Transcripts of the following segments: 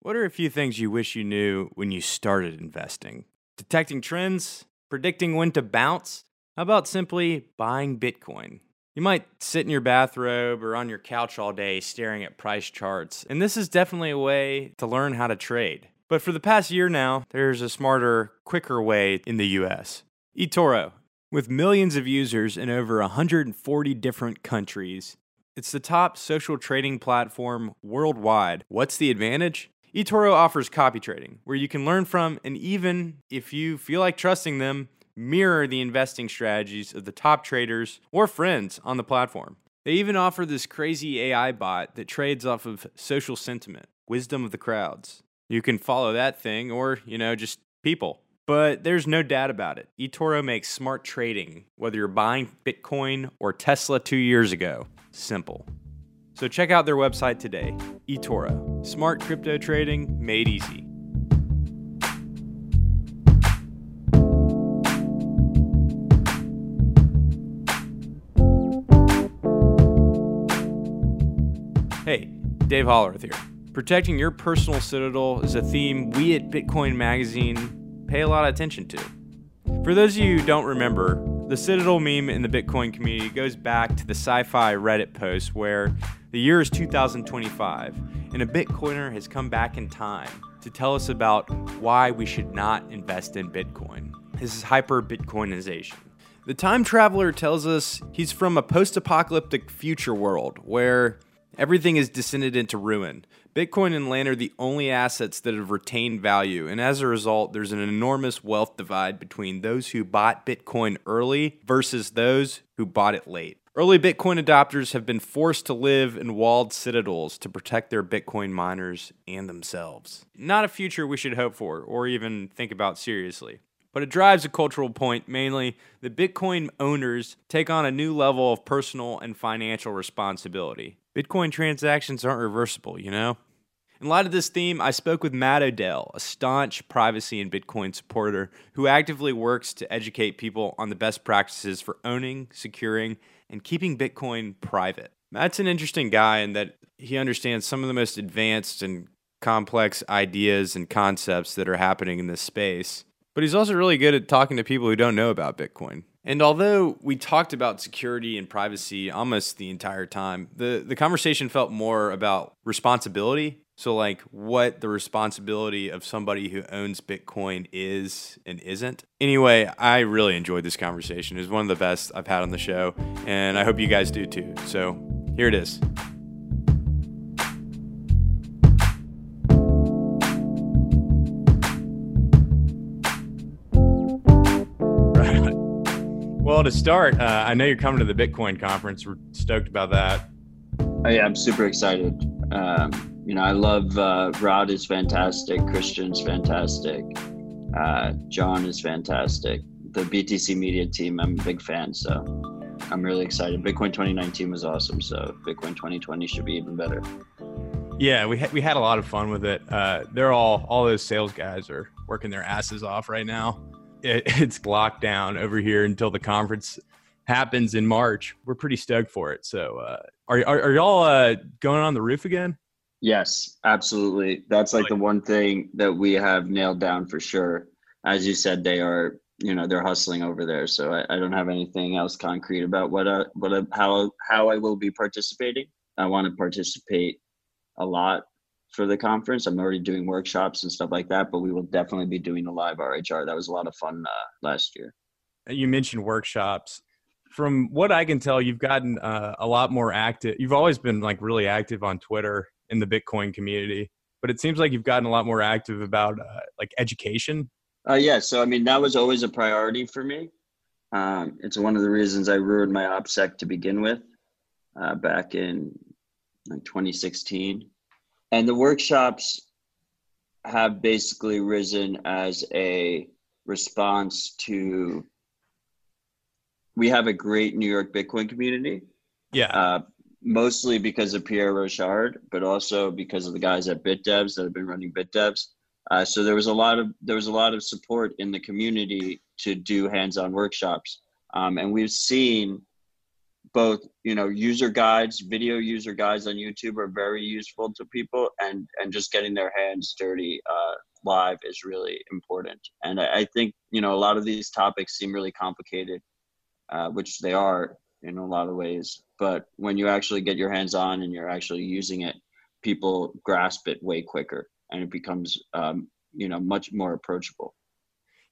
What are a few things you wish you knew when you started investing? Detecting trends? Predicting when to bounce? How about simply buying Bitcoin? You might sit in your bathrobe or on your couch all day staring at price charts, and this is definitely a way to learn how to trade. But for the past year now, there's a smarter, quicker way in the US. eToro. With millions of users in over 140 different countries, it's the top social trading platform worldwide. What's the advantage? eToro offers copy trading, where you can learn from and even, if you feel like trusting them, mirror the investing strategies of the top traders or friends on the platform. They even offer this crazy AI bot that trades off of social sentiment, wisdom of the crowds. You can follow that thing or, you know, just people. But there's no doubt about it. eToro makes smart trading, whether you're buying Bitcoin or Tesla two years ago, simple. So check out their website today eToro, smart crypto trading made easy. Hey, Dave Hollerith here. Protecting your personal citadel is a theme we at Bitcoin Magazine pay a lot of attention to. For those of you who don't remember, the Citadel meme in the Bitcoin community goes back to the sci fi Reddit post where the year is 2025 and a Bitcoiner has come back in time to tell us about why we should not invest in Bitcoin. This is hyper Bitcoinization. The time traveler tells us he's from a post apocalyptic future world where everything is descended into ruin. Bitcoin and land are the only assets that have retained value, and as a result, there's an enormous wealth divide between those who bought Bitcoin early versus those who bought it late. Early Bitcoin adopters have been forced to live in walled citadels to protect their Bitcoin miners and themselves. Not a future we should hope for or even think about seriously. But it drives a cultural point, mainly that Bitcoin owners take on a new level of personal and financial responsibility. Bitcoin transactions aren't reversible, you know? In light of this theme, I spoke with Matt Odell, a staunch privacy and Bitcoin supporter who actively works to educate people on the best practices for owning, securing, and keeping Bitcoin private. Matt's an interesting guy in that he understands some of the most advanced and complex ideas and concepts that are happening in this space. But he's also really good at talking to people who don't know about Bitcoin. And although we talked about security and privacy almost the entire time, the, the conversation felt more about responsibility. So, like, what the responsibility of somebody who owns Bitcoin is and isn't. Anyway, I really enjoyed this conversation. It was one of the best I've had on the show, and I hope you guys do too. So, here it is. Well, to start, uh, I know you're coming to the Bitcoin conference. We're stoked about that. Oh, yeah, I'm super excited. Um, you know, I love uh, Rod is fantastic, Christian's fantastic, uh, John is fantastic. The BTC Media team, I'm a big fan, so I'm really excited. Bitcoin 2019 was awesome, so Bitcoin 2020 should be even better. Yeah, we ha- we had a lot of fun with it. Uh, they're all all those sales guys are working their asses off right now it, it's locked down over here until the conference happens in March. We're pretty stoked for it. So, uh, are, are, are y'all uh, going on the roof again? Yes, absolutely. That's like the one thing that we have nailed down for sure. As you said, they are, you know, they're hustling over there. So I, I don't have anything else concrete about what, uh, what, uh, how, how I will be participating. I want to participate a lot for the conference. I'm already doing workshops and stuff like that, but we will definitely be doing a live RHR. That was a lot of fun uh, last year. You mentioned workshops. From what I can tell, you've gotten uh, a lot more active. You've always been like really active on Twitter in the Bitcoin community, but it seems like you've gotten a lot more active about uh, like education. Uh, yeah, so I mean that was always a priority for me. Um, it's one of the reasons I ruined my OPSEC to begin with, uh, back in like 2016 and the workshops have basically risen as a response to we have a great New York Bitcoin community. Yeah. Uh, mostly because of Pierre Rochard, but also because of the guys at BitDevs that have been running BitDevs. Uh, so there was a lot of there was a lot of support in the community to do hands-on workshops, um, and we've seen both you know user guides video user guides on youtube are very useful to people and and just getting their hands dirty uh, live is really important. And I, I, think you know a lot of these topics seem really complicated uh, which they are in a lot of ways. But when you actually get your hands on and you're actually using it people grasp it way quicker and it becomes um, you know much more approachable.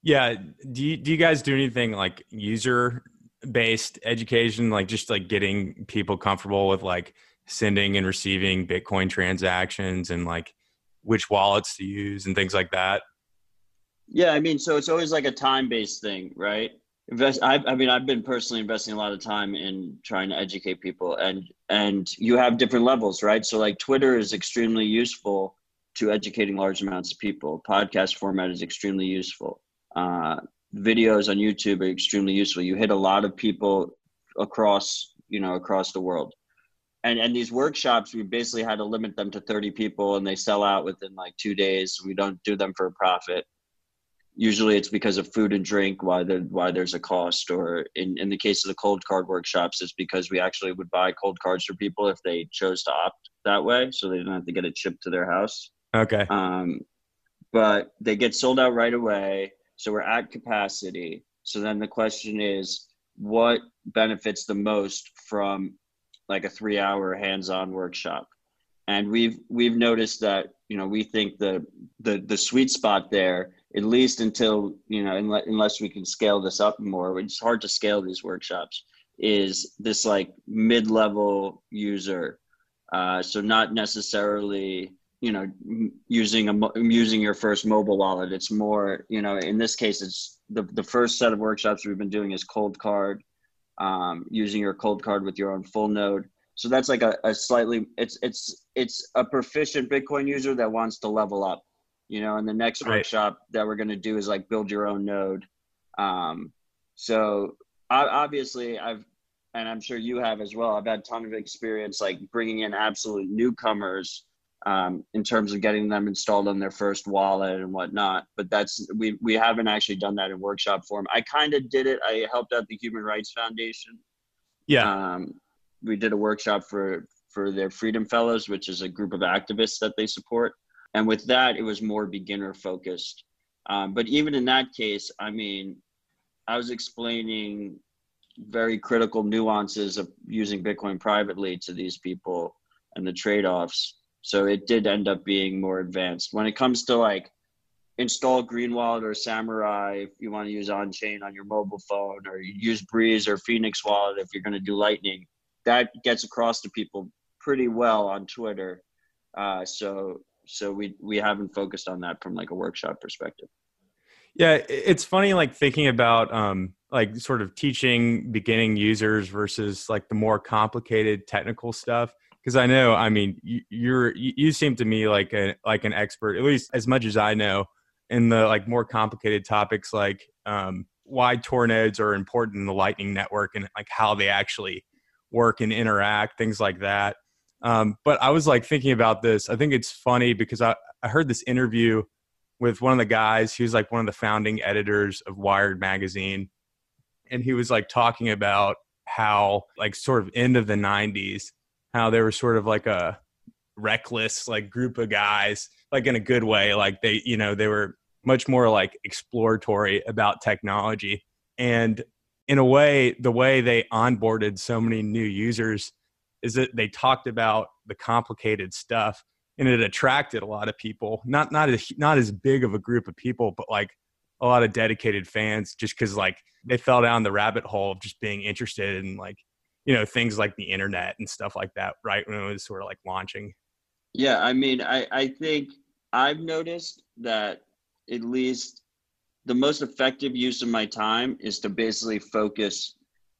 Yeah. Do you, do you guys do anything like user based education like just like getting people comfortable with like sending and receiving bitcoin transactions and like which wallets to use and things like that? Yeah i mean so it's always like a time based thing right? Invest I, I mean i've been personally investing a lot of time in trying to educate people and and you have different levels right? So like twitter is extremely useful to educating large amounts of people. Podcast format is extremely useful. Uh, videos on youtube are extremely useful. You hit a lot of people across you know across the world. And and these workshops we basically had to limit them to 30 people and they sell out within like two days. We don't do them for a profit. Usually it's because of food and drink why there why there's a cost or in, in the case of the Coldcard workshops it's because we actually would buy Coldcards for people if they chose to opt that way so they didn't have to get it shipped to their house. Okay. Um, but they get sold out right away so we're at capacity. So then the question is what benefits the most from like a three hour hands-on workshop? And we've we've noticed that you know we think the the the sweet spot there at least until you know unless unless we can scale this up more it's hard to scale these workshops is this like mid-level user. Uh, so not necessarily you know using a using your first mobile wallet. It's more you know in this case it's the, the first set of workshops we've been doing is Coldcard um, using your Coldcard with your own full node. So that's like a, a slightly it's it's it's a proficient bitcoin user that wants to level up you know and the next right. workshop that we're going to do is like build your own node. Um, so obviously i've and i'm sure you have as well i've had a ton of experience like bringing in absolute newcomers um, in terms of getting them installed on their first wallet and whatnot but that's we we haven't actually done that in workshop form. I kind of did it. I helped out the human rights foundation. Yeah. Um, we did a workshop for for their freedom fellows which is a group of activists that they support. And with that, it was more beginner focused. Um, but even in that case, I mean, I was explaining very critical nuances of using Bitcoin privately to these people and the trade offs. So it did end up being more advanced. When it comes to like install Green Wallet or Samurai if you want to use on chain on your mobile phone, or use Breeze or Phoenix Wallet if you're going to do Lightning, that gets across to people pretty well on Twitter. Uh, so so we we haven't focused on that from like a workshop perspective yeah it's funny like thinking about um like sort of teaching beginning users versus like the more complicated technical stuff because i know i mean you, you're you seem to me like a like an expert at least as much as i know in the like more complicated topics like um why tor nodes are important in the lightning network and like how they actually work and interact things like that um, but I was like thinking about this. I think it's funny because I, I heard this interview with one of the guys. He was like one of the founding editors of Wired magazine. And he was like talking about how, like, sort of end of the 90s, how they were sort of like a reckless, like, group of guys, like, in a good way. Like, they, you know, they were much more like exploratory about technology. And in a way, the way they onboarded so many new users is that they talked about the complicated stuff and it attracted a lot of people not not as not as big of a group of people but like a lot of dedicated fans just because like they fell down the rabbit hole of just being interested in like you know things like the internet and stuff like that right when it was sort of like launching yeah i mean i i think i've noticed that at least the most effective use of my time is to basically focus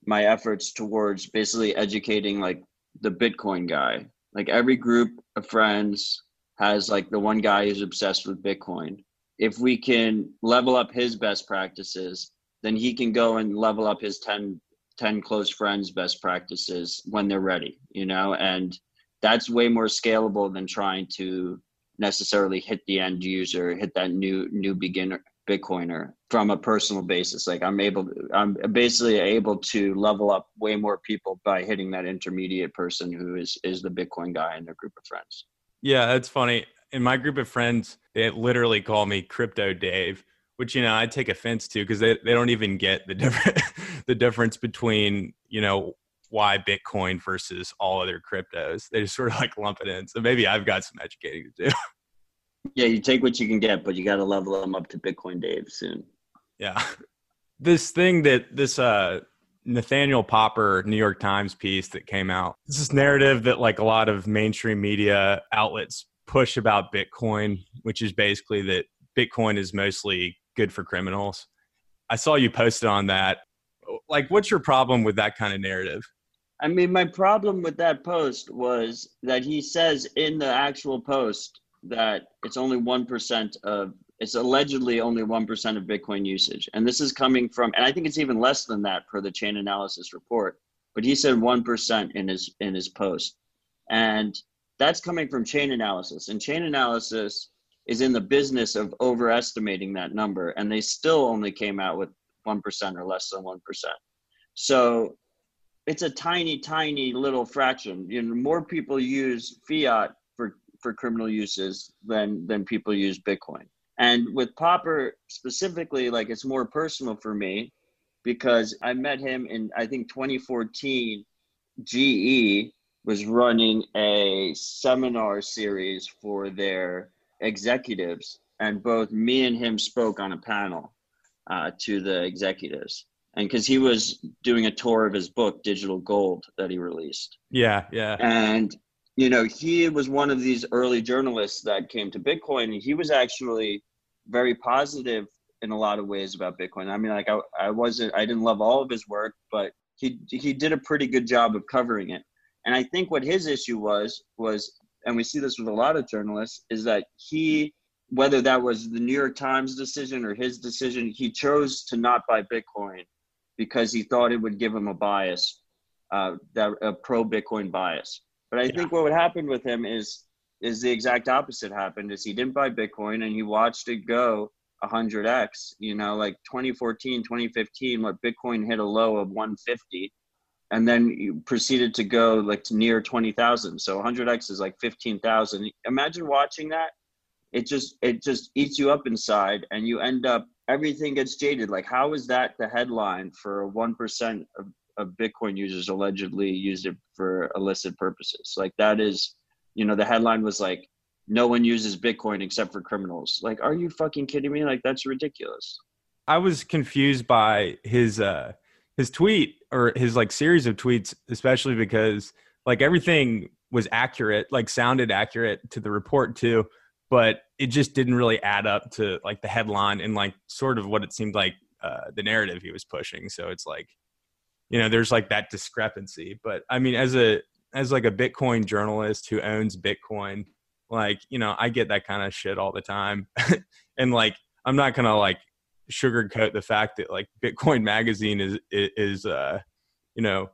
my efforts towards basically educating like the Bitcoin guy. Like every group of friends has like the one guy who's obsessed with Bitcoin. If we can level up his best practices, then he can go and level up his 10, 10 close friends' best practices when they're ready, you know? And that's way more scalable than trying to necessarily hit the end user, hit that new new beginner Bitcoiner from a personal basis. Like I'm able, to, I'm basically able to level up way more people by hitting that intermediate person who is is the Bitcoin guy in their group of friends. Yeah, that's funny. In my group of friends, they literally call me Crypto Dave, which you know I take offense to because they, they don't even get the different the difference between you know why Bitcoin versus all other cryptos. They just sort of like lump it in. So maybe I've got some educating to do. Yeah, you take what you can get, but you got to level them up to Bitcoin Dave soon. Yeah. This thing that this uh Nathaniel Popper New York Times piece that came out. This narrative that like a lot of mainstream media outlets push about Bitcoin, which is basically that Bitcoin is mostly good for criminals. I saw you posted on that. Like what's your problem with that kind of narrative? I mean, my problem with that post was that he says in the actual post that it's only 1% of it's allegedly only 1% of bitcoin usage and this is coming from and i think it's even less than that per the Chainalysis report but he said 1% in his in his post and that's coming from Chainalysis. and Chainalysis is in the business of overestimating that number and they still only came out with 1% or less than 1% so it's a tiny tiny little fraction you know more people use fiat for for criminal uses than than people use Bitcoin. And with Popper specifically, like it's more personal for me because I met him in I think 2014. GE was running a seminar series for their executives, and both me and him spoke on a panel uh, to the executives. And because he was doing a tour of his book, Digital Gold, that he released. Yeah, yeah. And you know, he was one of these early journalists that came to Bitcoin. And he was actually very positive in a lot of ways about Bitcoin. I mean, like I, I wasn't, I didn't love all of his work, but he he did a pretty good job of covering it. And I think what his issue was was, and we see this with a lot of journalists, is that he, whether that was the New York Times decision or his decision, he chose to not buy Bitcoin because he thought it would give him a bias, uh, that a pro Bitcoin bias. But I yeah. think what would happen with him is is the exact opposite happened is he didn't buy Bitcoin and he watched it go 100x, you know, like 2014, 2015, what Bitcoin hit a low of 150 and then you proceeded to go like to near 20,000. So 100x is like 15,000. Imagine watching that. It just it just eats you up inside and you end up everything gets jaded. Like how is that the headline for 1% of of Bitcoin users allegedly used it for illicit purposes. Like that is, you know, the headline was like, no one uses Bitcoin except for criminals. Like, are you fucking kidding me? Like that's ridiculous. I was confused by his uh his tweet or his like series of tweets, especially because like everything was accurate, like sounded accurate to the report too, but it just didn't really add up to like the headline and like sort of what it seemed like uh, the narrative he was pushing. So it's like you know there's like that discrepancy but i mean as a as like a bitcoin journalist who owns bitcoin like you know i get that kind of shit all the time and like i'm not gonna like sugarcoat the fact that like bitcoin magazine is is uh you know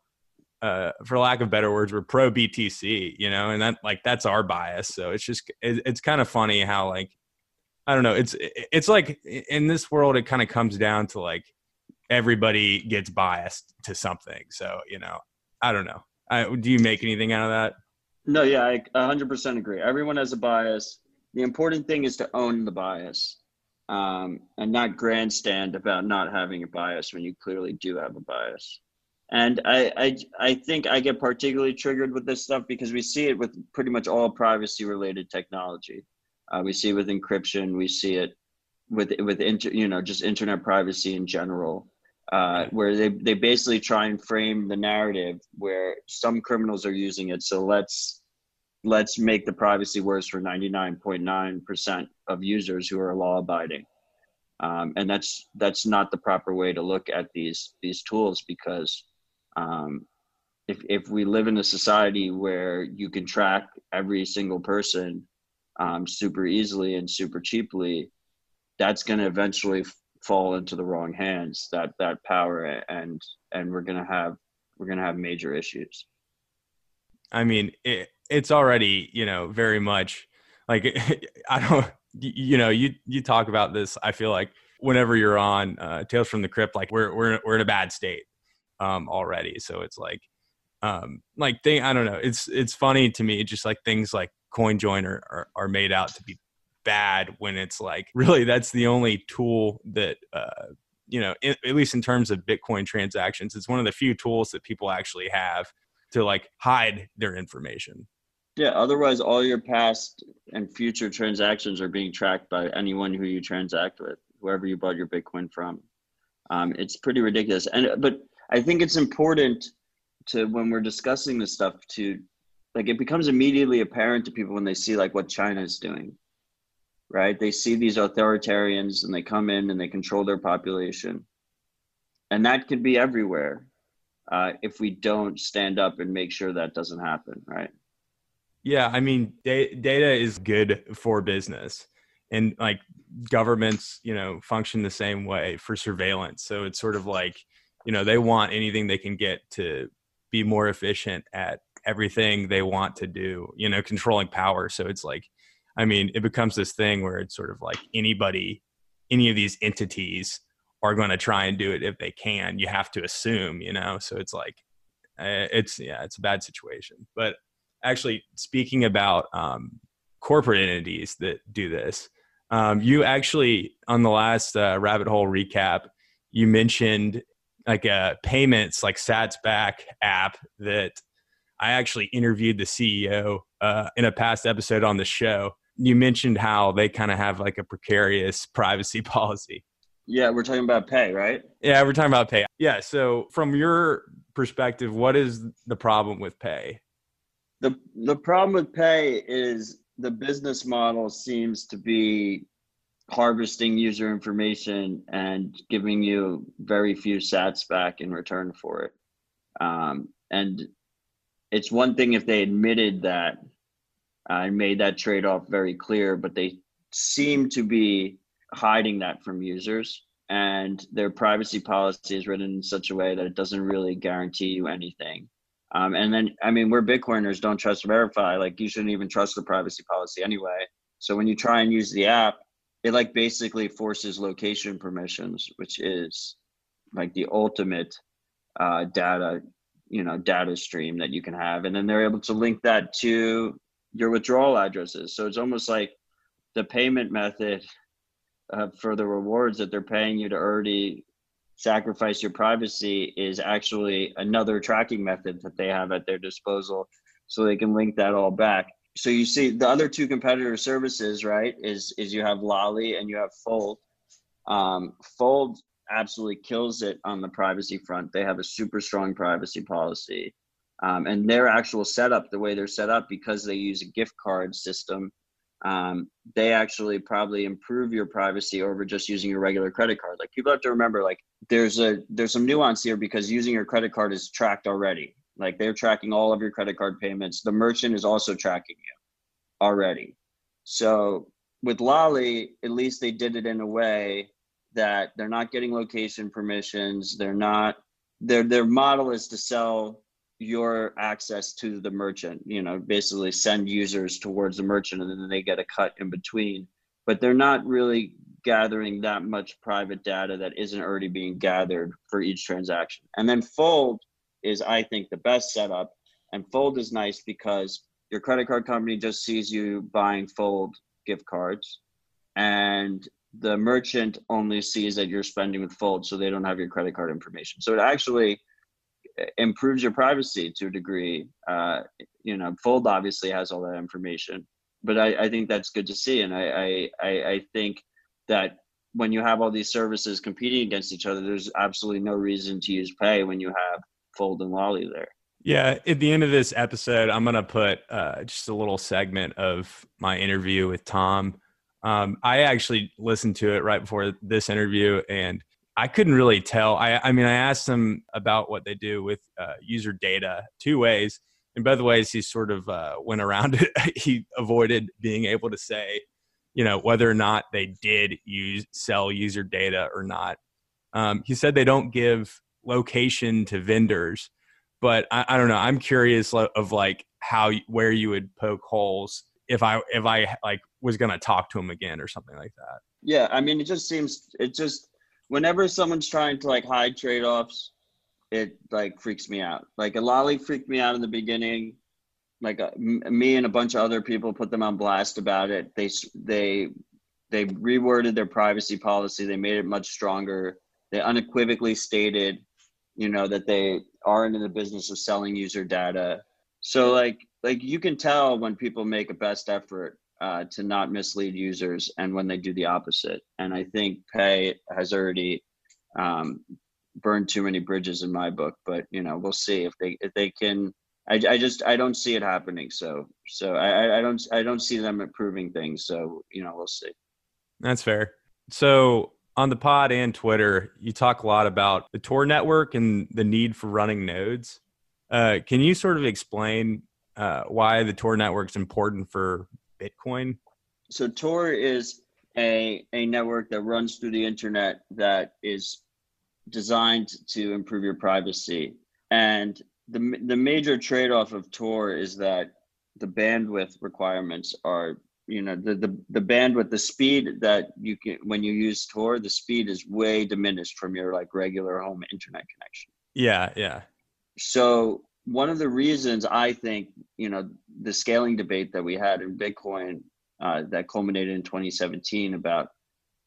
uh for lack of better words we're pro btc you know and that like that's our bias so it's just it, it's kind of funny how like i don't know it's it's like in this world it kind of comes down to like everybody gets biased to something. So, you know, I don't know. I, do you make anything out of that? No, yeah, I 100% agree. Everyone has a bias. The important thing is to own the bias um, and not grandstand about not having a bias when you clearly do have a bias. And I, I, I think I get particularly triggered with this stuff because we see it with pretty much all privacy related technology. Uh, we see it with encryption. We see it with with inter, you know just internet privacy in general uh, where they, they basically try and frame the narrative where some criminals are using it. So let's let's make the privacy worse for 99.9% of users who are law abiding. Um, and that's that's not the proper way to look at these these tools because um, if if we live in a society where you can track every single person um, super easily and super cheaply, that's going to eventually fall into the wrong hands that that power and and we're gonna have we're gonna have major issues i mean it, it's already you know very much like i don't you know you you talk about this i feel like whenever you're on uh, Tales from the Crypt, like we're we're we're in a bad state um, already. So it's like um, like thing I don't know. It's it's funny to me, just like things like CoinJoin are, are, are made out to be bad when it's like really that's the only tool that uh, you know in, at least in terms of Bitcoin transactions, it's one of the few tools that people actually have to like hide their information. Yeah, otherwise all your past and future transactions are being tracked by anyone who you transact with, whoever you bought your Bitcoin from. Um, it's pretty ridiculous. And but I think it's important to when we're discussing this stuff to like it becomes immediately apparent to people when they see like what China is doing. Right? They see these authoritarians and they come in and they control their population. And that could be everywhere uh, if we don't stand up and make sure that doesn't happen, right? Yeah, I mean, da- data is good for business, and like governments, you know, function the same way for surveillance. So it's sort of like, you know, they want anything they can get to be more efficient at everything they want to do. You know, controlling power. So it's like, I mean, it becomes this thing where it's sort of like anybody, any of these entities are going to try and do it if they can. You have to assume, you know. So it's like, eh, it's yeah, it's a bad situation, but actually speaking about um, corporate entities that do this, um, you actually on the last uh, rabbit hole recap, you mentioned like a payments like Sats Back app that I actually interviewed the CEO uh, in a past episode on the show. You mentioned how they kind of have like a precarious privacy policy. Yeah, we're talking about Pei, right? Yeah, we're talking about Pei. Yeah. So, from your perspective, what is the problem with Pei? The the problem with Pei is the business model seems to be harvesting user information and giving you very few sats back in return for it. Um, and it's one thing if they admitted that uh, and made that trade-off very clear but they seem to be hiding that from users. And their privacy policy is written in such a way that it doesn't really guarantee you anything um, and then, I mean, we're Bitcoiners, don't trust verify. Like, you shouldn't even trust the privacy policy anyway. So when you try and use the app, it like basically forces location permissions, which is like the ultimate uh, data, you know, data stream that you can have. And then they're able to link that to your withdrawal addresses. So it's almost like the payment method uh, for the rewards that they're paying you to already sacrifice your privacy is actually another tracking method that they have at their disposal so they can link that all back. So you see the other two competitor services right is is you have Lolli and you have fold. Um, fold absolutely kills it on the privacy front. They have a super strong privacy policy. Um, and their actual setup the way they're set up because they use a gift card system um, they actually probably improve your privacy over just using your regular credit card. Like people have to remember, like there's a there's some nuance here because using your credit card is tracked already. Like they're tracking all of your credit card payments. The merchant is also tracking you already. So with Lolli, at least they did it in a way that they're not getting location permissions. They're not their their model is to sell your access to the merchant you know basically send users towards the merchant and then they get a cut in between. But they're not really gathering that much private data that isn't already being gathered for each transaction. And then fold is i think the best setup. And fold is nice because your credit card company just sees you buying fold gift cards. And the merchant only sees that you're spending with fold so they don't have your credit card information. So it actually improves your privacy to a degree. Uh, you know, Fold obviously has all that information, but I, I think that's good to see, and I, I I think that when you have all these services competing against each other, there's absolutely no reason to use Pei when you have Fold and Lolli there. Yeah, at the end of this episode, I'm to put uh, just a little segment of my interview with Tom. Um, I actually listened to it right before this interview, and I couldn't really tell. I, I mean, I asked him about what they do with uh, user data two ways. And both ways, he sort of uh, went around it. he avoided being able to say, you know, whether or not they did use sell user data or not. Um, he said they don't give location to vendors, but I, I don't know. I'm curious of like how where you would poke holes if I if I like was gonna talk to him again or something like that. Yeah, I mean, it just seems it just whenever someone's trying to like hide trade offs, it like freaks me out. Like Alali freaked me out in the beginning. Like uh, m- me and a bunch of other people put them on blast about it. They they they reworded their privacy policy. They made it much stronger. They unequivocally stated, you know, that they aren't in the business of selling user data. So like like you can tell when people make a best effort uh, to not mislead users and when they do the opposite. And I think Pei has already um, burned too many bridges in my book. But you know, we'll see if they if they can. I, I just I don't see it happening. So so I I don't I don't see them improving things. So you know we'll see. That's fair. So on the pod and Twitter, you talk a lot about the Tor network and the need for running nodes. Uh, can you sort of explain uh, why the Tor network is important for Bitcoin? So Tor is a a network that runs through the internet that is designed to improve your privacy. And the the major trade off of Tor is that the bandwidth requirements are you know the, the the bandwidth the speed that you can when you use tor the speed is way diminished from your like regular home internet connection yeah yeah so one of the reasons i think you know the scaling debate that we had in bitcoin uh, that culminated in 2017 about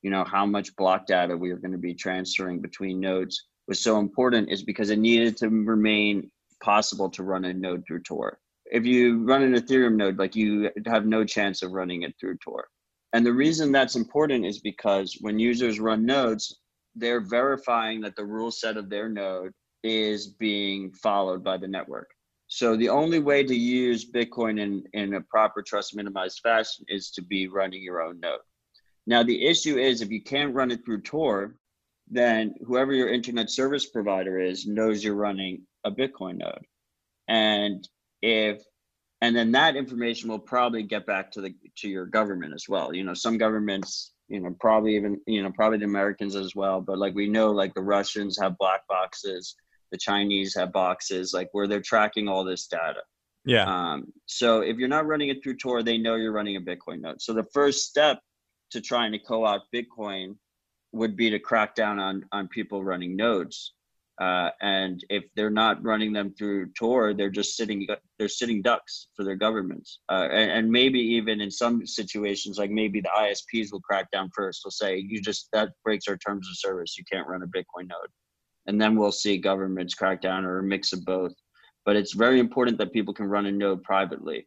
you know how much block data we are going to be transferring between nodes was so important is because it needed to remain possible to run a node through tor if you run an Ethereum node, like you have no chance of running it through Tor. And the reason that's important is because when users run nodes, they're verifying that the rule set of their node is being followed by the network. So the only way to use Bitcoin in, in a proper trust minimized fashion is to be running your own node. Now the issue is if you can't run it through Tor, then whoever your internet service provider is knows you're running a Bitcoin node. And if and then that information will probably get back to the to your government as well you know some governments you know probably even you know probably the americans as well but like we know like the russians have black boxes the chinese have boxes like where they're tracking all this data yeah um, so if you're not running it through tor they know you're running a bitcoin node so the first step to trying to co-opt bitcoin would be to crack down on on people running nodes uh, and if they're not running them through Tor, they're just sitting they're sitting ducks for their governments. Uh, and, and, maybe even in some situations, like maybe the ISPs will crack down first. They'll say you just that breaks our terms of service. You can't run a Bitcoin node, and then we'll see governments crack down or a mix of both. But it's very important that people can run a node privately.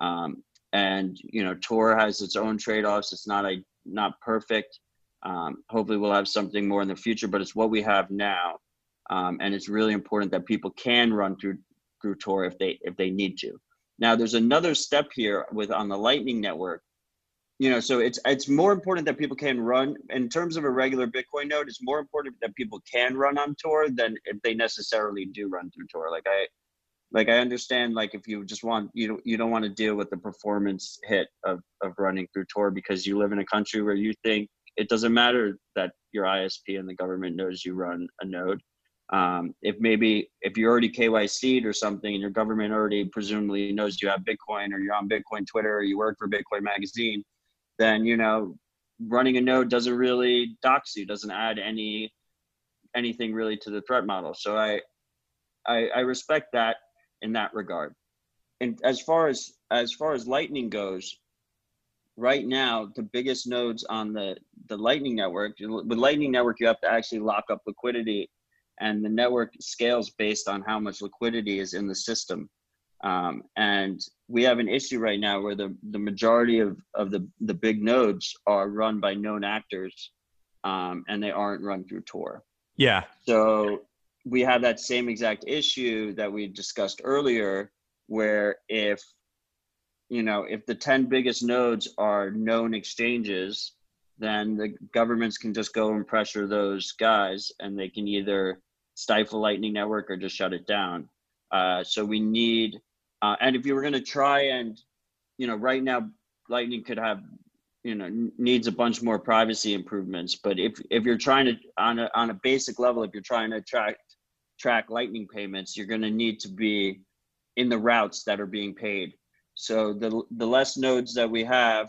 Um, and you know, Tor has its own trade-offs. It's not a not perfect. Um, hopefully, we'll have something more in the future, but it's what we have now um, and it's really important that people can run through through Tor if they if they need to. Now, there's another step here with on the Lightning Network. You know, so it's it's more important that people can run in terms of a regular Bitcoin node. It's more important that people can run on Tor than if they necessarily do run through Tor. Like I, like I understand, like if you just want you don't you don't want to deal with the performance hit of of running through Tor because you live in a country where you think it doesn't matter that your ISP and the government knows you run a node um, if maybe if you're already KYC'd or something and your government already presumably knows you have Bitcoin or you're on Bitcoin Twitter or you work for Bitcoin Magazine, then you know running a node doesn't really dox you, doesn't add any anything really to the threat model. So I I, I respect that in that regard. And as far as as far as Lightning goes, right now the biggest nodes on the the Lightning network with Lightning network you have to actually lock up liquidity and the network scales based on how much liquidity is in the system. Um, and we have an issue right now where the, the majority of, of the, the big nodes are run by known actors um, and they aren't run through Tor. Yeah. So we have that same exact issue that we discussed earlier, where if you know if the 10 biggest nodes are known exchanges then the governments can just go and pressure those guys and they can either stifle Lightning Network or just shut it down. Uh, so we need, uh, and if you were going to try and, you know, right now Lightning could have, you know, needs a bunch more privacy improvements. But if if you're trying to on a on a basic level, if you're trying to track track Lightning payments, you're going to need to be in the routes that are being paid. So the the less nodes that we have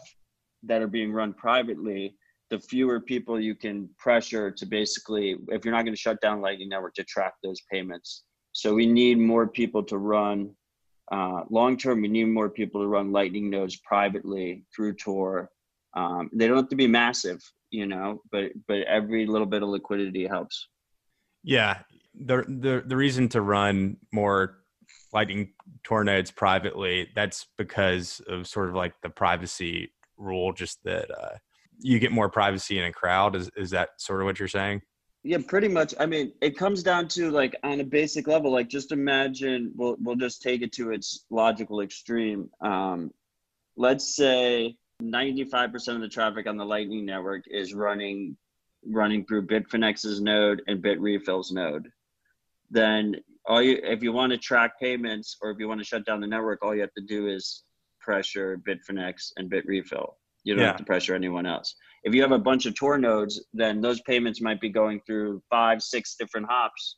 that are being run privately, the fewer people you can pressure to basically, if you're not going to shut down Lightning Network, to track those payments. So we need more people to run. Uh, long term, we need more people to run Lightning nodes privately through Tor. Um, they don't have to be massive, you know, but but every little bit of liquidity helps. Yeah, the the the reason to run more Lightning Tor nodes privately that's because of sort of like the privacy rule, just that uh, you get more privacy in a crowd. Is is that sort of what you're saying? Yeah, pretty much. I mean, it comes down to like on a basic level, like just imagine we'll we'll just take it to its logical extreme. Um, let's say 95% of the traffic on the Lightning network is running running through Bitfinex's node and Bitrefill's node. Then all you if you want to track payments or if you want to shut down the network, all you have to do is pressure Bitfinex and Bitrefill. You don't yeah. have to pressure anyone else. If you have a bunch of Tor nodes, then those payments might be going through five, six different hops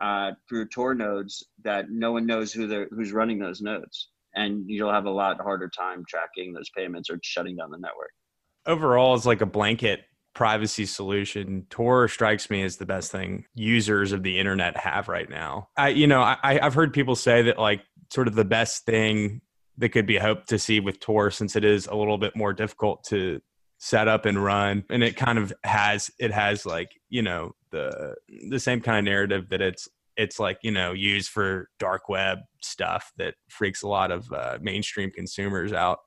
uh, through Tor nodes that no one knows who they're who's running those nodes, and you'll have a lot harder time tracking those payments or shutting down the network. Overall, it's like a blanket privacy solution. Tor strikes me as the best thing users of the internet have right now. I, you know, I, I've heard people say that like sort of the best thing that could be hoped to see with Tor since it is a little bit more difficult to set up and run and it kind of has it has like you know the the same kind of narrative that it's it's like you know used for dark web stuff that freaks a lot of uh, mainstream consumers out.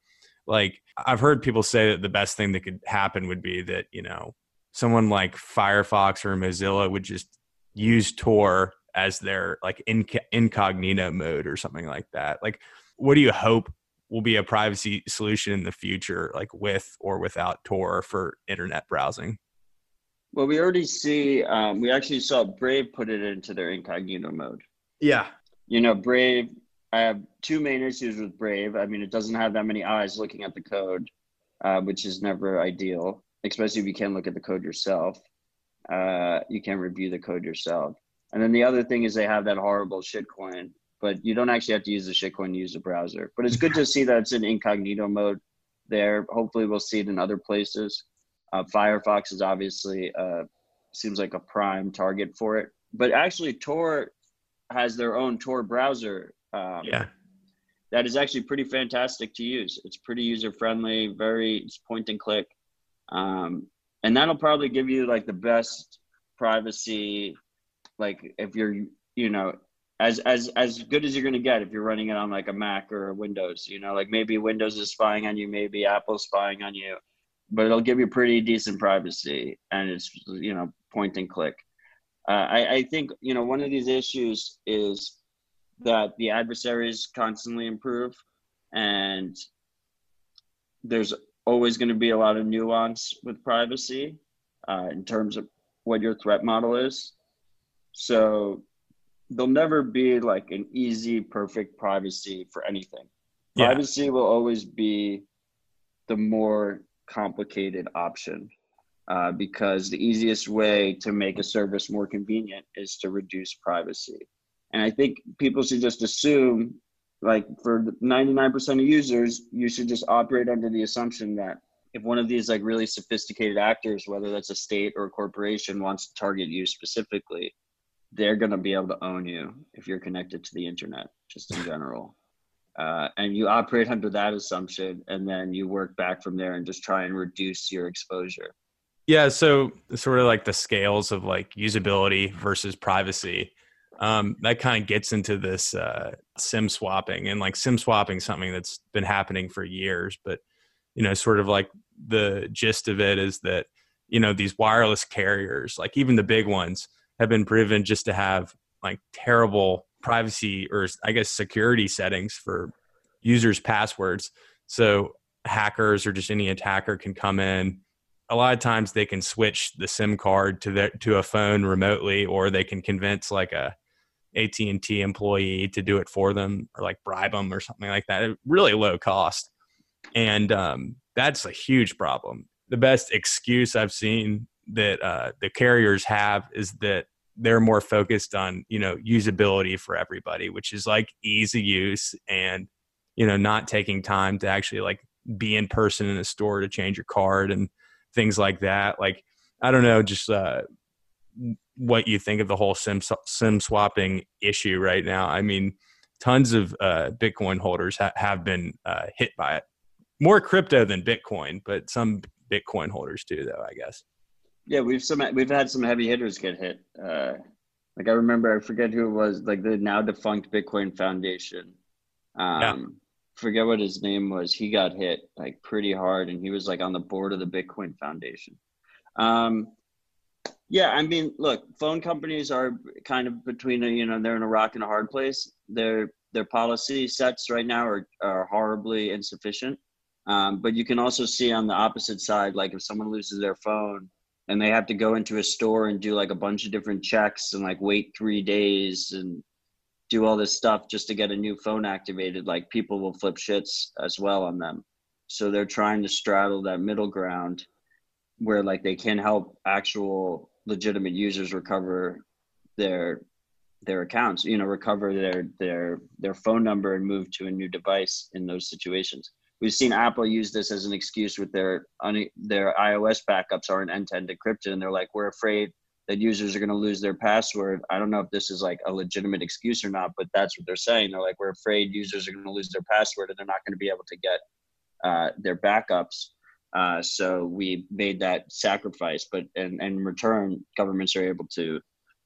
Like i've heard people say that the best thing that could happen would be that you know someone like firefox or mozilla would just use tor as their like inc- incognito mode or something like that. Like what do you hope will be a privacy solution in the future, like with or without Tor for internet browsing? Well, we already see, um, we actually saw Brave put it into their incognito mode. Yeah. You know, Brave, I have two main issues with Brave. I mean, it doesn't have that many eyes looking at the code, uh, which is never ideal, especially if you can't look at the code yourself. Uh, you can't review the code yourself. And then the other thing is they have that horrible shitcoin but you don't actually have to use the shitcoin to use the browser. But it's good to see that it's in incognito mode there. Hopefully, we'll see it in other places. Uh, Firefox is obviously uh, seems like a prime target for it. But actually, Tor has their own Tor browser. Um, yeah. That is actually pretty fantastic to use. It's pretty user friendly, very it's point and click, um, and that'll probably give you like the best privacy. Like if you're, you know, as as as good as you're going to get if you're running it on like a Mac or a Windows. You know, like maybe Windows is spying on you, maybe Apple's spying on you, but it'll give you pretty decent privacy, and it's you know point and click. Uh, I, I think you know one of these issues is that the adversaries constantly improve, and there's always going to be a lot of nuance with privacy uh, in terms of what your threat model is. So there'll never be like an easy, perfect privacy for anything. Yeah. Privacy will always be the more complicated option uh, because the easiest way to make a service more convenient is to reduce privacy. And I think people should just assume, like for 99% of users, you should just operate under the assumption that if one of these like really sophisticated actors, whether that's a state or a corporation, wants to target you specifically, they're going to be able to own you if you're connected to the internet, just in general. Uh, and you operate under that assumption, and then you work back from there and just try and reduce your exposure. Yeah, so sort of like the scales of like usability versus privacy. Um, that kind of gets into this uh, SIM swapping, and like SIM swapping, something that's been happening for years. But you know, sort of like the gist of it is that you know these wireless carriers, like even the big ones, have been proven just to have like terrible privacy or I guess security settings for users' passwords. So hackers or just any attacker can come in. A lot of times they can switch the SIM card to their to a phone remotely, or they can convince like a AT and T employee to do it for them, or like bribe them or something like that. Really low cost, and um, that's a huge problem. The best excuse I've seen that uh, the carriers have is that they're more focused on you know usability for everybody which is like easy use and you know, not taking time to actually like be in person in a store to change your card and things like that. Like, I don't know, just uh, what you think of the whole sim sim swapping issue right now. I mean, tons of uh, Bitcoin holders ha- have been uh, hit by it. More crypto than Bitcoin, but some Bitcoin holders too, though. I guess. Yeah, we've some we've had some heavy hitters get hit. Uh, like I remember, I forget who it was, like the now defunct Bitcoin Foundation. Um, yeah. Forget what his name was. He got hit like pretty hard, and he was like on the board of the Bitcoin Foundation. Um, yeah, I mean, look, phone companies are kind of between a, you know they're in a rock and a hard place. Their their policy sets right now are are horribly insufficient. Um, but you can also see on the opposite side, like if someone loses their phone, and they have to go into a store and do like a bunch of different checks and like wait three days and do all this stuff just to get a new phone activated like people will flip shits as well on them. So they're trying to straddle that middle ground where like they can help actual legitimate users recover their their accounts you know recover their their their phone number and move to a new device in those situations we've seen Apple use this as an excuse with their their iOS backups aren't end-to-end encrypted, and they're like, we're afraid that users are going to lose their password. I don't know if this is like a legitimate excuse or not, but that's what they're saying. They're like, we're afraid users are going to lose their password and they're not going to be able to get uh, their backups. Uh, so we made that sacrifice, but in, in return, governments are able to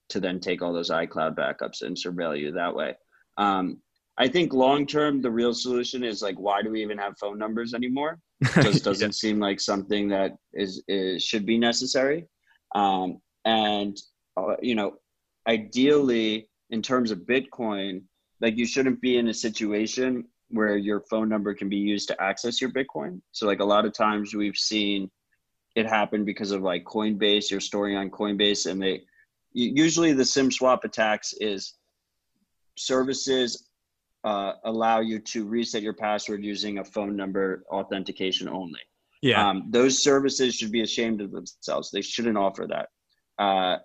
to then take all those iCloud backups and surveil you that way. Um, I think long term, the real solution is like, why do we even have phone numbers anymore? It just doesn't yeah. seem like something that is, is should be necessary. Um, and uh, you know, ideally, in terms of Bitcoin, like you shouldn't be in a situation where your phone number can be used to access your Bitcoin. So like a lot of times we've seen it happen because of like Coinbase, you're storing on Coinbase, and they usually the SIM swap attacks is services uh, allow you to reset your password using a phone number authentication only. Yeah. Um, those services should be ashamed of themselves. They shouldn't offer that. Uh,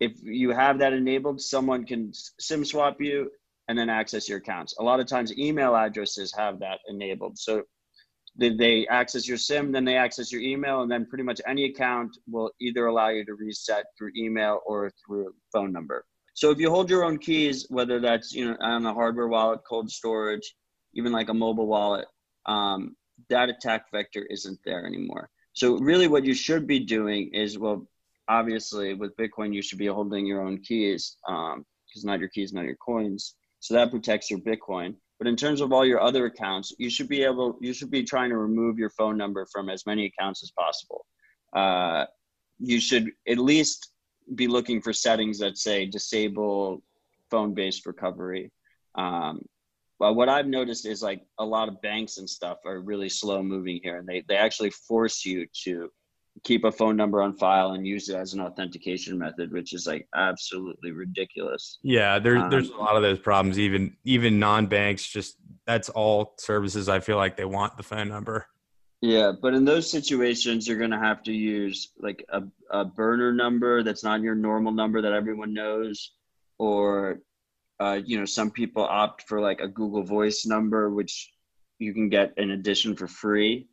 if you have that enabled, someone can SIM swap you and then access your accounts. A lot of times, email addresses have that enabled. So they, they access your SIM, then they access your email, and then pretty much any account will either allow you to reset through email or through phone number. So if you hold your own keys, whether that's you know on a hardware wallet, cold storage, even like a mobile wallet, um, that attack vector isn't there anymore. So really, what you should be doing is well, obviously with Bitcoin, you should be holding your own keys because um, not your keys, not your coins. So that protects your Bitcoin. But in terms of all your other accounts, you should be able, you should be trying to remove your phone number from as many accounts as possible. Uh, you should at least be looking for settings that say disable phone based recovery. Um, but what I've noticed is like a lot of banks and stuff are really slow moving here, and they they actually force you to keep a phone number on file and use it as an authentication method, which is like absolutely ridiculous. Yeah, there's um, there's a lot of those problems. Even even non banks, just that's all services. I feel like they want the phone number. Yeah, but in those situations, you're going to have to use like a, a burner number that's not your normal number that everyone knows, or uh, you know, some people opt for like a Google Voice number, which you can get in addition for free,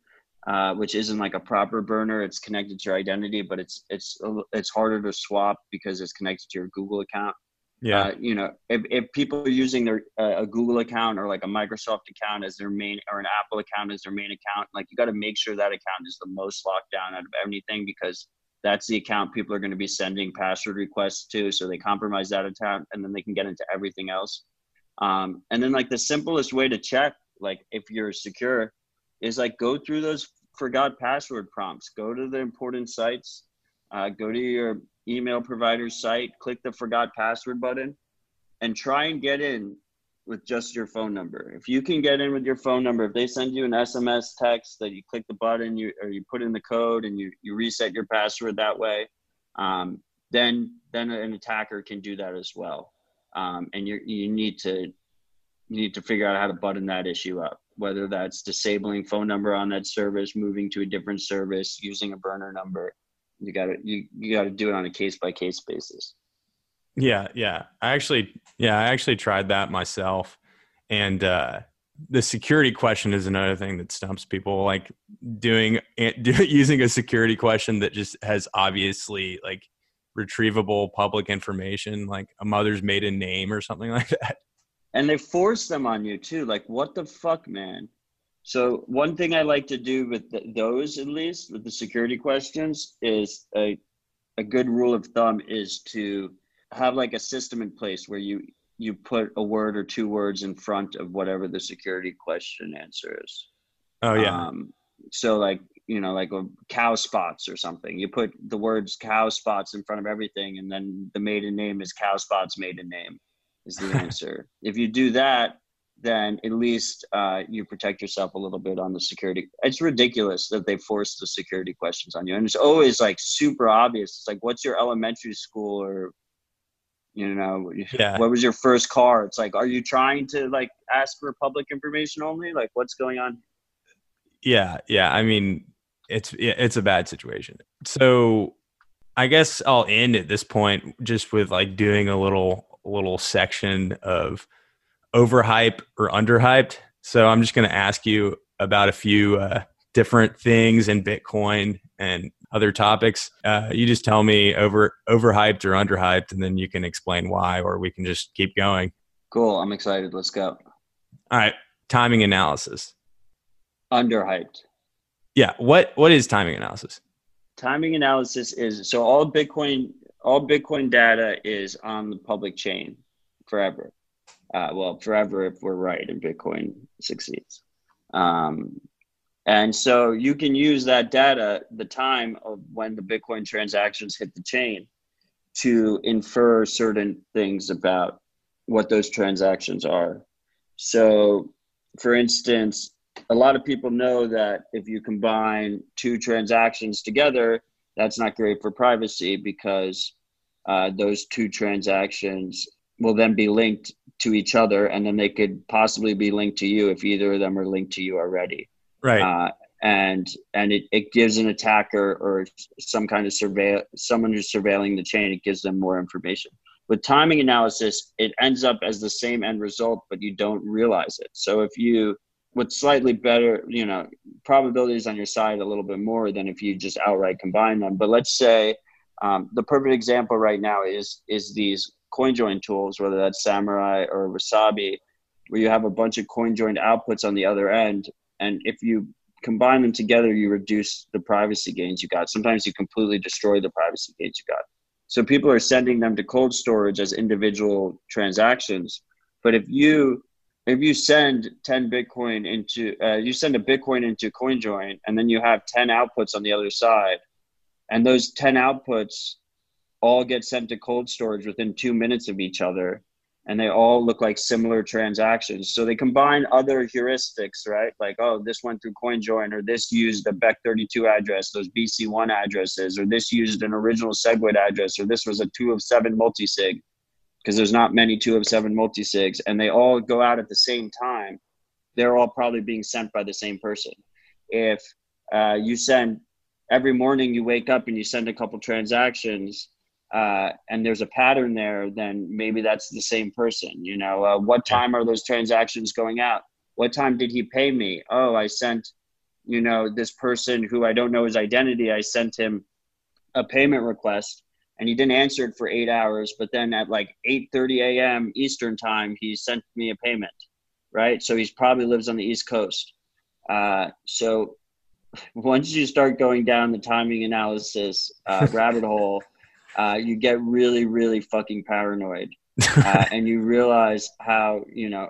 uh, which isn't like a proper burner. It's connected to your identity, but it's it's it's harder to swap because it's connected to your Google account. Yeah. Uh, you know, if, if people are using their uh, a Google account or like a Microsoft account as their main or an Apple account as their main account, like you got to make sure that account is the most locked down out of anything because that's the account people are going to be sending password requests to. So they compromise that account and then they can get into everything else. Um, and then like the simplest way to check, like if you're secure, is like go through those forgot password prompts. Go to the important sites. Uh, go to your email provider's site, click the forgot password button, and try and get in with just your phone number. If you can get in with your phone number, if they send you an SMS text that you click the button, you or you put in the code and you you reset your password that way, um, then then an attacker can do that as well. Um, and you you need to you need to figure out how to button that issue up. Whether that's disabling phone number on that service, moving to a different service, using a burner number, you got to you you got to do it on a case by case basis yeah yeah i actually yeah i actually tried that myself and uh the security question is another thing that stumps people. Like doing using a security question that just has obviously like retrievable public information, like a mother's maiden name or something like that. And they force them on you too. Like, what the fuck, man? So one thing I like to do with the, those, at least with the security questions, is a a good rule of thumb is to have like a system in place where you you put a word or two words in front of whatever the security question answer is. Oh yeah. Um, so like you know like cow spots or something. You put the words cow spots in front of everything, and then the maiden name is cow spots maiden name is the answer. if you do that, then at least uh, you protect yourself a little bit on the security. It's ridiculous that they force the security questions on you, and it's always like super obvious. It's like, what's your elementary school or, you know, yeah. what was your first car? It's like, are you trying to like ask for public information only? Like, what's going on? Yeah, yeah. I mean, it's it's a bad situation. So, I guess I'll end at this point just with like doing a little little section of overhype or underhyped. So I'm just going to ask you about a few uh, different things in Bitcoin and other topics. Uh, you just tell me over overhyped or underhyped, and then you can explain why, or we can just keep going. Cool. I'm excited. Let's go. All right. Timing analysis. Underhyped. Yeah. What What is timing analysis? Timing analysis is so all Bitcoin all Bitcoin data is on the public chain forever uh, well, forever if we're right and Bitcoin succeeds. Um, and so you can use that data, the time of when the Bitcoin transactions hit the chain, to infer certain things about what those transactions are. So, for instance, a lot of people know that if you combine two transactions together, that's not great for privacy because uh, those two transactions will then be linked to each other and then they could possibly be linked to you if either of them are linked to you already. Right. Uh, and and it, it gives an attacker or some kind of survey someone who's surveilling the chain it gives them more information. With timing analysis it ends up as the same end result but you don't realize it. So if you with slightly better you know probabilities on your side a little bit more than if you just outright combine them. But let's say um, the perfect example right now is is these coin join tools, whether that's Samurai or Wasabi, where you have a bunch of coin joined outputs on the other end. And if you combine them together, you reduce the privacy gains you got. Sometimes you completely destroy the privacy gains you got. So people are sending them to cold storage as individual transactions. But if you if you send 10 Bitcoin into uh, you send a Bitcoin into CoinJoin and then you have 10 outputs on the other side, and those 10 outputs all get sent to cold storage within two minutes of each other and they all look like similar transactions. So they combine other heuristics, right? Like, oh, this went through CoinJoin, or this used a Bech32 address, those BC1 addresses, or this used an original SegWit address, or this was a two of seven multisig, because there's not many two of seven multisigs, and they all go out at the same time. They're all probably being sent by the same person. If uh, you send every morning, you wake up and you send a couple transactions uh, and there's a pattern there, then maybe that's the same person. You know, uh, what time are those transactions going out? What time did he pay me? Oh, I sent, you know, this person who I don't know his identity. I sent him a payment request, and he didn't answer it for eight hours. But then at like 8:30 a.m. Eastern time, he sent me a payment. Right, so he's probably lives on the East Coast. Uh, so once you start going down the timing analysis uh, rabbit hole uh, you get really, really fucking paranoid, uh, and you realize how you know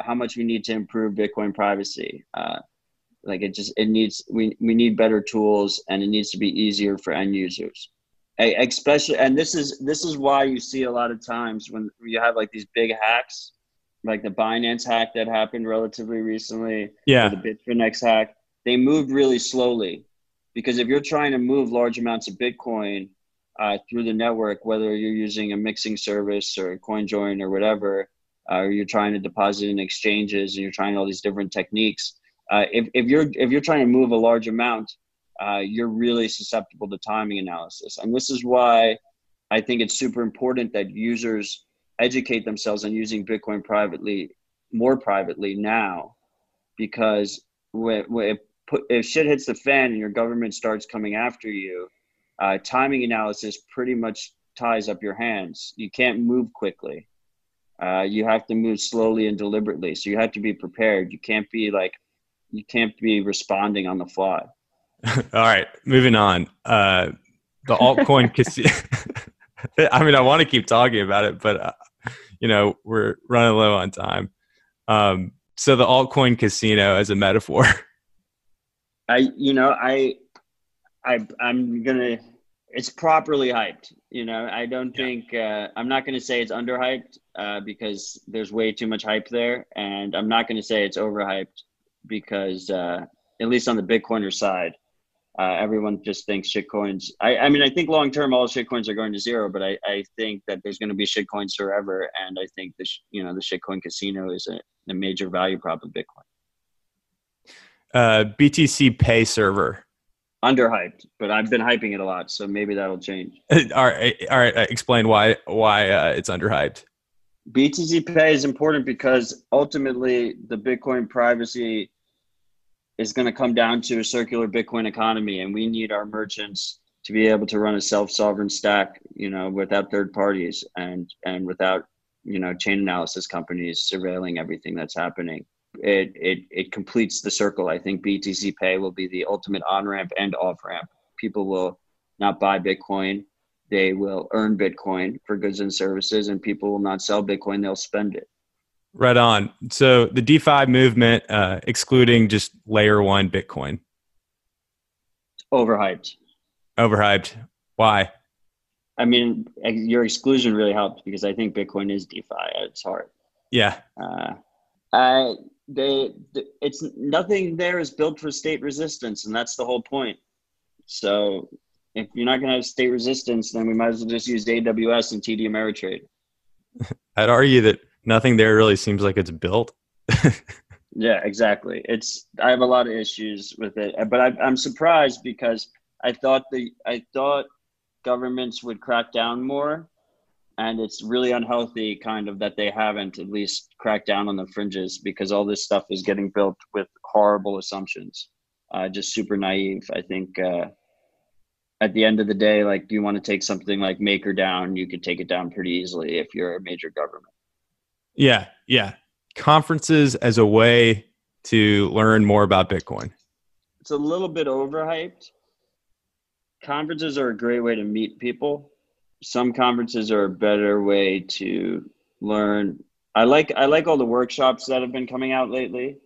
how much we need to improve Bitcoin privacy. Uh, like it just it needs we we need better tools, and it needs to be easier for end users. Especially, and this is this is why you see a lot of times when you have like these big hacks, like the Binance hack that happened relatively recently, yeah, the Bitfinex hack. They moved really slowly because if you're trying to move large amounts of Bitcoin, uh, through the network, whether you're using a mixing service or a CoinJoin or whatever, uh, or you're trying to deposit in exchanges and you're trying all these different techniques. Uh, if, if you're if you're trying to move a large amount, uh, you're really susceptible to timing analysis, and this is why I think it's super important that users educate themselves on using Bitcoin privately, more privately now, because when, when if shit hits the fan and your government starts coming after you, uh, timing analysis pretty much ties up your hands. You can't move quickly. Uh, you have to move slowly and deliberately. So you have to be prepared. You can't be like, you can't be responding on the fly. All right, moving on. Uh, the altcoin casino. I mean, I want to keep talking about it, but uh, you know we're running low on time. Um, so the altcoin casino as a metaphor. I, you know, I, I, I'm gonna. It's properly hyped. You know, I don't yeah. think uh, I'm not gonna say it's underhyped uh, because there's way too much hype there, and I'm not gonna say it's overhyped because uh, at least on the Bitcoiner side, uh, everyone just thinks shitcoins. I, I mean, I think long term all shitcoins are going to zero, but I, I think that there's going to be shitcoins forever, and I think the you know the shitcoin casino is a, a major value prop of Bitcoin. Uh, BTCPay server. Underhyped, but I've been hyping it a lot, so maybe that'll change. all right, all right. Explain why why uh, it's underhyped. BTCPay is important because ultimately the Bitcoin privacy is going to come down to a circular Bitcoin economy, and we need our merchants to be able to run a self-sovereign stack, you know, without third parties and and without you know chain analysis companies surveilling everything that's happening. It it it completes the circle. I think BTCPay will be the ultimate on ramp and off ramp. People will not buy Bitcoin; they will earn Bitcoin for goods and services, and people will not sell Bitcoin; they'll spend it. Right on. So the DeFi movement, uh, excluding just layer one Bitcoin. Overhyped. Overhyped. Why? I mean, your exclusion really helped because I think Bitcoin is DeFi at its heart. Yeah. Uh, I they it's nothing there is built for state resistance, and that's the whole point. So if you're not going to have state resistance, then we might as well just use AWS and TD Ameritrade. I'd argue that nothing there really seems like it's built. yeah, exactly. It's I have a lot of issues with it, but I, I'm surprised because I thought the I thought governments would crack down more, and it's really unhealthy, kind of that they haven't at least cracked down on the fringes because all this stuff is getting built with horrible assumptions, uh, just super naive. I think. Uh, at the end of the day, like you want to take something like Maker down, you could take it down pretty easily if you're a major government. Yeah, yeah. Conferences as a way to learn more about Bitcoin. It's a little bit overhyped. Conferences are a great way to meet people. Some conferences are a better way to learn. I like I like all the workshops that have been coming out lately.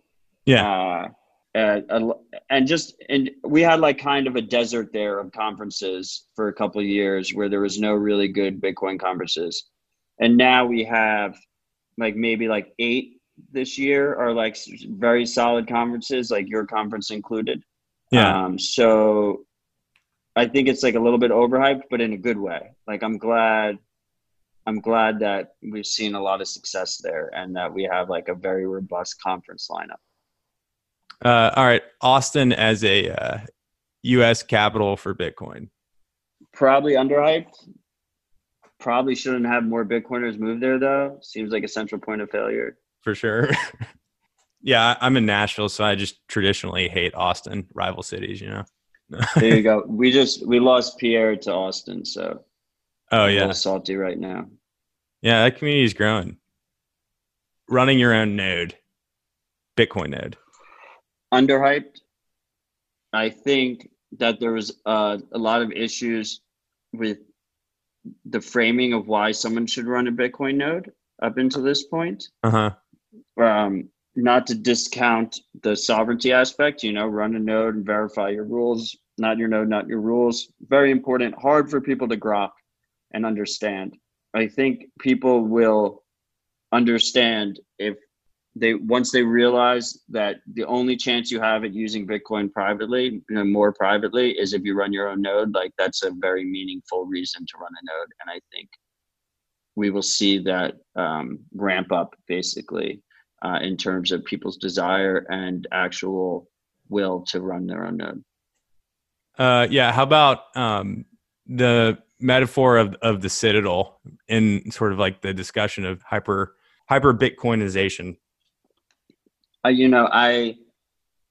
Yeah. Uh, uh, and just and we had like kind of a desert there of conferences for a couple of years where there was no really good Bitcoin conferences, and now we have like maybe like eight this year are like very solid conferences, like your conference included. Yeah. Um, so I think it's like a little bit overhyped, but in a good way. Like I'm glad, I'm glad that we've seen a lot of success there, and that we have like a very robust conference lineup. Uh, all right, Austin as a uh, U.S. capital for Bitcoin. Probably underhyped. Probably shouldn't have more Bitcoiners move there though. Seems like a central point of failure. For sure. yeah, I'm in Nashville, so I just traditionally hate Austin, rival cities, you know. There you go. We just we lost Pierre to Austin, so Oh yeah. salty right now. Yeah, that community is growing. Running your own node. Bitcoin node. Underhyped. I think that there was uh, a lot of issues with the framing of why someone should run a Bitcoin node up until this point. Uh huh. Um, not to discount the sovereignty aspect, you know, run a node and verify your rules, not your node, not your rules. Very important, hard for people to grok and understand. I think people will understand if they once they realize that the only chance you have at using bitcoin privately you know, more privately is if you run your own node like that's a very meaningful reason to run a node and i think we will see that um, ramp up basically uh, in terms of people's desire and actual will to run their own node uh, yeah how about um, the metaphor of, of the citadel in sort of like the discussion of hyper hyper bitcoinization uh, you know, I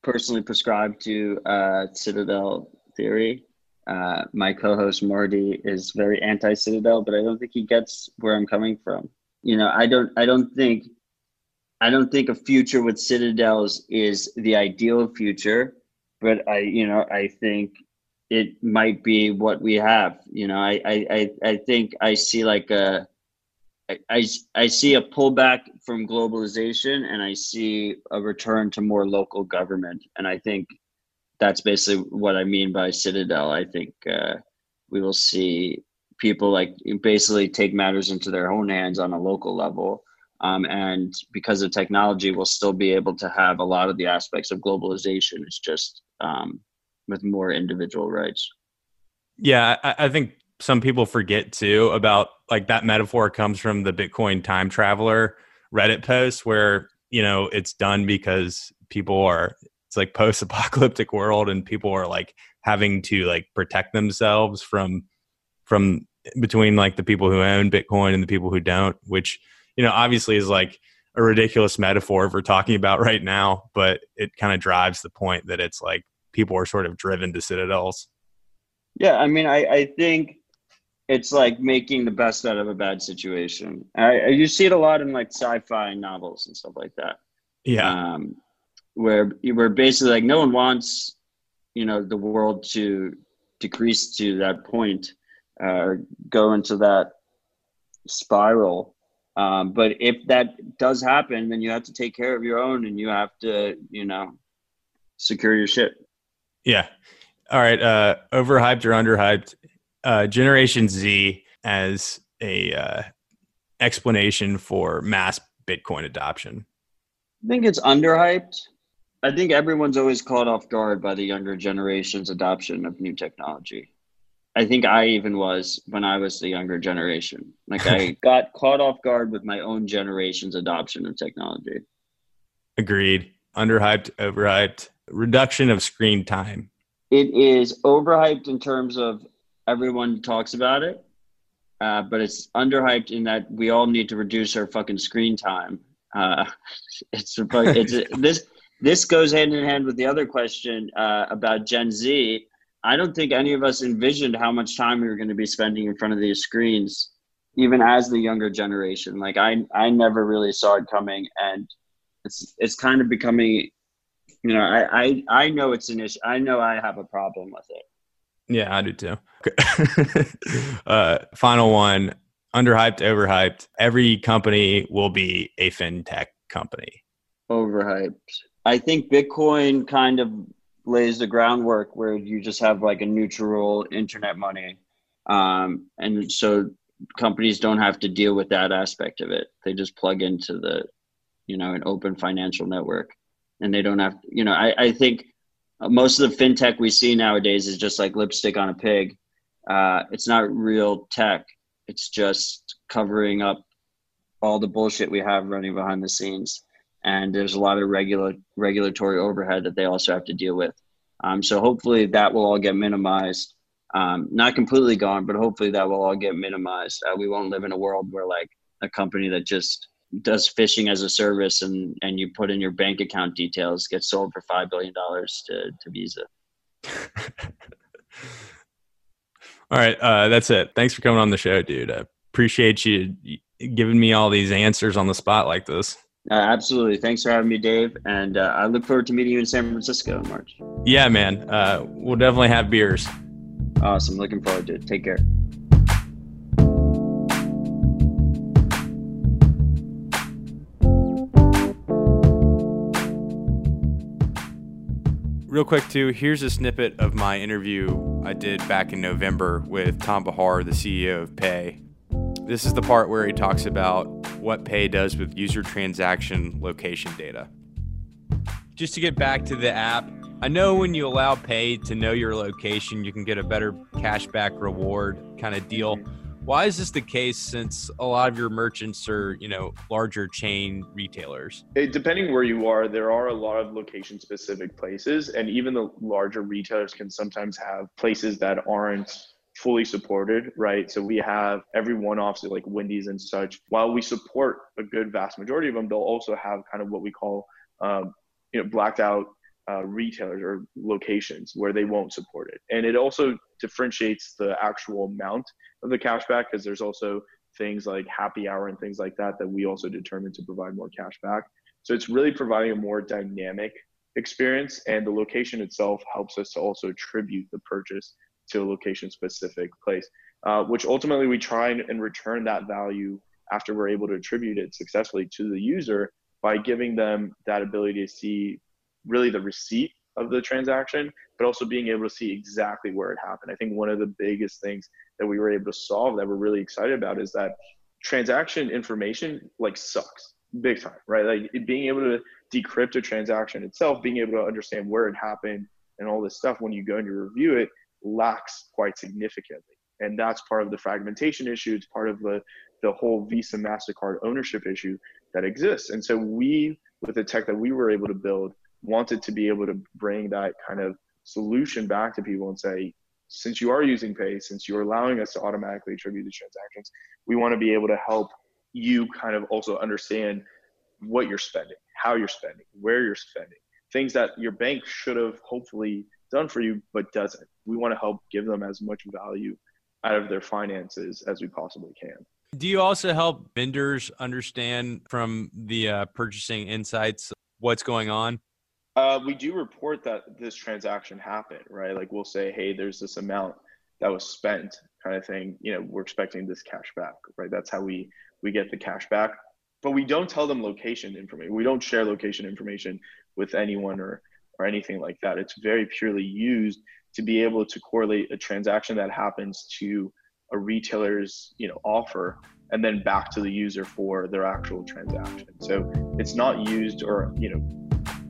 personally prescribe to uh, Citadel theory. Uh, my co-host Marty is very anti-Citadel, but I don't think he gets where I'm coming from. You know, I don't. I don't think. I don't think a future with Citadels is the ideal future, but I, you know, I think it might be what we have. You know, I, I, I, think I see like a I, I see a pullback from globalization and I see a return to more local government. And I think that's basically what I mean by Citadel. I think uh, we will see people like basically take matters into their own hands on a local level. Um, and because of technology, we'll still be able to have a lot of the aspects of globalization. It's just um, with more individual rights. Yeah, I, I think some people forget too about like that metaphor comes from the Bitcoin time traveler Reddit post where, you know, it's done because people are it's like post apocalyptic world and people are like having to like protect themselves from from between like the people who own Bitcoin and the people who don't, which, you know, obviously is like a ridiculous metaphor we're talking about right now, but it kind of drives the point that it's like people are sort of driven to citadels. Yeah, I mean, I, I think it's like making the best out of a bad situation. I, you see it a lot in like sci-fi novels and stuff like that. Yeah. Um, where where basically like no one wants, you know, the world to decrease to that point, uh, go into that spiral. Um, but if that does happen, then you have to take care of your own, and you have to, you know, secure your shit. Yeah. All right. Uh, overhyped or underhyped? uh, Generation Z as a uh, explanation for mass Bitcoin adoption? I think it's underhyped. I think everyone's always caught off guard by the younger generation's adoption of new technology. I think I even was when I was the younger generation. Like I got caught off guard with my own generation's adoption of technology. Agreed. Underhyped, overhyped. Reduction of screen time. It is overhyped in terms of everyone talks about it, uh, but it's underhyped in that we all need to reduce our fucking screen time. Uh, it's it's this this goes hand in hand with the other question uh, about Gen Z. I don't think any of us envisioned how much time we were going to be spending in front of these screens, even as the younger generation. Like I, I never really saw it coming, and it's it's kind of becoming, you know, I I, I know it's an issue. I know I have a problem with it. Yeah, I do too. uh, final one underhyped, overhyped. Every company will be a fintech company. Overhyped. I think Bitcoin kind of lays the groundwork where you just have like a neutral internet money. Um, and so companies don't have to deal with that aspect of it. They just plug into the, you know, an open financial network and they don't have, you know, I, I think most of the fintech we see nowadays is just like lipstick on a pig. Uh, it's not real tech. It's just covering up all the bullshit we have running behind the scenes. And there's a lot of regular regulatory overhead that they also have to deal with. Um, so hopefully that will all get minimized. Um, not completely gone, but hopefully that will all get minimized. Uh, we won't live in a world where like a company that just does phishing as a service and and you put in your bank account details gets sold for five billion dollars to to Visa. all right, uh, that's it. Thanks for coming on the show, dude. I appreciate you giving me all these answers on the spot like this. Uh, absolutely. Thanks for having me, Dave. And uh, I look forward to meeting you in San Francisco in March. Yeah, man. Uh, we'll definitely have beers. Awesome. Looking forward to it. Take care. Real quick too here's a snippet of my interview i did back in november with tom bahar the ceo of Pei. This is the part where he talks about what Pei does with user transaction location data. Just to get back to the app i know when you allow Pei to know your location you can get a better cashback reward kind of deal why is this the case since a lot of your merchants are, you know, larger chain retailers? It, depending where you are, there are a lot of location specific places. And even the larger retailers can sometimes have places that aren't fully supported, right? So we have every one off, like Wendy's and such. While we support a good vast majority of them, they'll also have kind of what we call, um, you know, blacked out uh, retailers or locations where they won't support it. And it also differentiates the actual amount of the cashback because there's also things like happy hour and things like that that we also determine to provide more cash back. So it's really providing a more dynamic experience, and the location itself helps us to also attribute the purchase to a location specific place, uh, which ultimately we try and return that value after we're able to attribute it successfully to the user by giving them that ability to see really the receipt of the transaction, but also being able to see exactly where it happened. I think one of the biggest things that we were able to solve that we're really excited about is that transaction information like sucks big time, right? Like being able to decrypt a transaction itself, being able to understand where it happened and all this stuff when you go and you review it lacks quite significantly. And that's part of the fragmentation issue. It's part of the, the whole Visa MasterCard ownership issue that exists. And so we, with the tech that we were able to build, wanted to be able to bring that kind of solution back to people and say, since you are using Pei, since you're allowing us to automatically attribute the transactions, we want to be able to help you kind of also understand what you're spending, how you're spending, where you're spending, things that your bank should have hopefully done for you but doesn't. We want to help give them as much value out of their finances as we possibly can. Do you also help vendors understand from the uh, purchasing insights what's going on? Uh, we do report that this transaction happened, right? Like we'll say, hey, there's this amount that was spent, kind of thing. You know, we're expecting this cash back, right? That's how we we get the cash back. But we don't tell them location information. We don't share location information with anyone or or anything like that. It's very purely used to be able to correlate a transaction that happens to a retailer's you know offer and then back to the user for their actual transaction. So it's not used or you know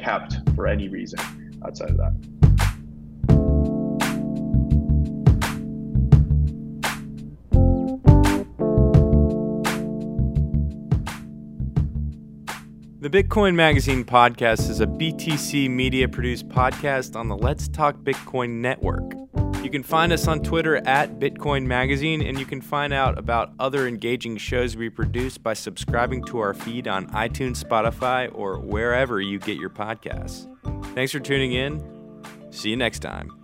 kept for any reason outside of that. The Bitcoin Magazine podcast is a BTC media produced podcast on the Let's Talk Bitcoin network. You can find us on Twitter at Bitcoin Magazine, and you can find out about other engaging shows we produce by subscribing to our feed on iTunes, Spotify, or wherever you get your podcasts. Thanks for tuning in. See you next time.